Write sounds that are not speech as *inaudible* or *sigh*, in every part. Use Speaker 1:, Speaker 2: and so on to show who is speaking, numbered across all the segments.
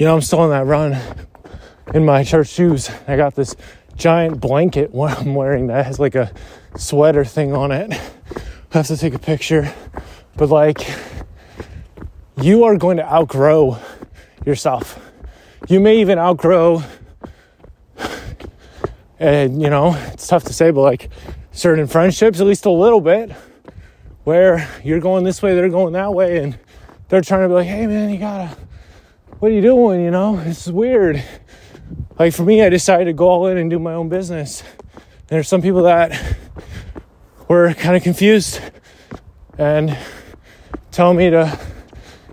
Speaker 1: you know, I'm still on that run in my church shoes. I got this giant blanket *laughs* what I'm wearing that has like a sweater thing on it. I have to take a picture. But like, you are going to outgrow yourself. You may even outgrow, and you know, it's tough to say, but like certain friendships, at least a little bit, where you're going this way, they're going that way, and they're trying to be like, hey man, you gotta, what are you doing? You know, it's weird. Like for me, I decided to go all in and do my own business. There's some people that were kind of confused and tell me to,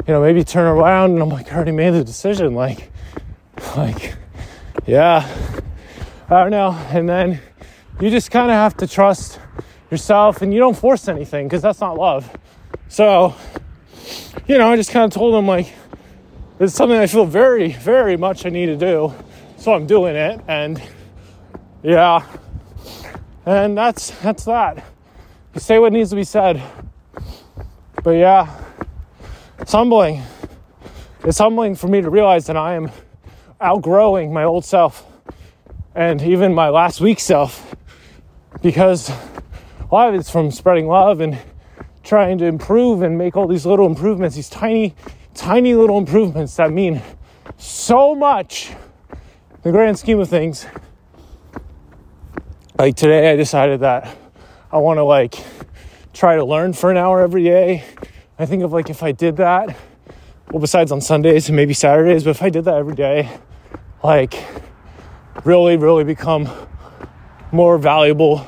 Speaker 1: you know, maybe turn around. And I'm like, I already made the decision. Like, like, yeah, I don't know. And then you just kind of have to trust yourself and you don't force anything because that's not love. So, you know, I just kind of told them, like, it's something I feel very, very much I need to do. So I'm doing it. And yeah, and that's that's that. You say what needs to be said. But yeah, it's humbling. It's humbling for me to realize that I am outgrowing my old self and even my last week self because a lot of it's from spreading love and trying to improve and make all these little improvements, these tiny, tiny little improvements that mean so much in the grand scheme of things. Like today, I decided that I want to like try to learn for an hour every day. I think of like if I did that, well, besides on Sundays and maybe Saturdays, but if I did that every day, like really, really become more valuable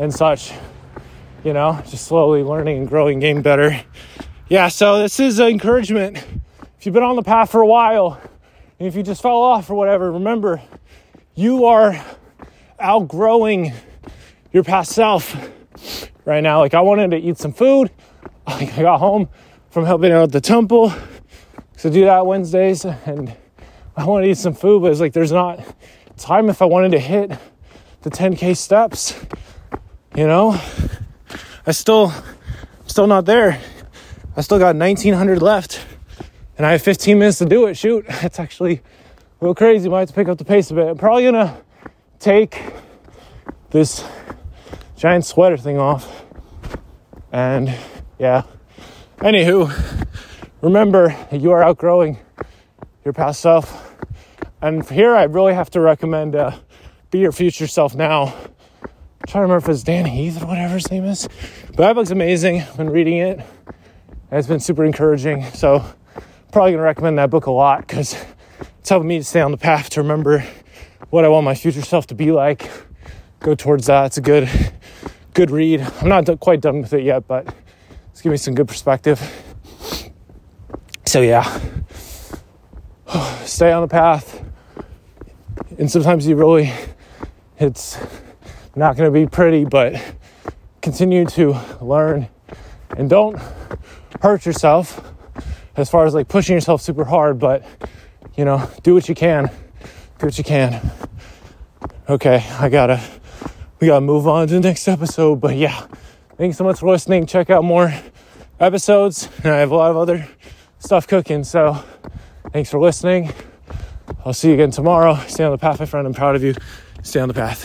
Speaker 1: and such, you know, just slowly learning and growing, getting better. Yeah, so this is an encouragement. If you've been on the path for a while, and if you just fell off or whatever, remember you are outgrowing your past self right now. Like I wanted to eat some food. *laughs* I got home from helping out at the temple to do that Wednesdays, and I wanted to eat some food, but it's like there's not time if I wanted to hit the 10k steps. You know, I still, still not there. I still got 1900 left, and I have 15 minutes to do it. Shoot, *laughs* it's actually a little crazy. Might have to pick up the pace a bit. I'm probably gonna take this giant sweater thing off. And yeah. Anywho, remember you are outgrowing your past self. And here I really have to recommend uh, Be Your Future Self Now. I'm trying to remember if it's Dan Heath or whatever his name is. But that book's amazing. I've been reading it. It's been super encouraging. So probably gonna recommend that book a lot because it's helping me to stay on the path to remember what I want my future self to be like. Go towards that. It's a good good read. I'm not quite done with it yet, but it's giving me some good perspective. So yeah, *sighs* stay on the path. And sometimes you really, it's not going to be pretty, but continue to learn and don't hurt yourself as far as like pushing yourself super hard, but you know, do what you can. Do what you can. Okay, I gotta we gotta move on to the next episode. But yeah, thanks so much for listening. Check out more episodes, and I have a lot of other stuff cooking. So thanks for listening. I'll see you again tomorrow. Stay on the path, my friend. I'm proud of you. Stay on the path.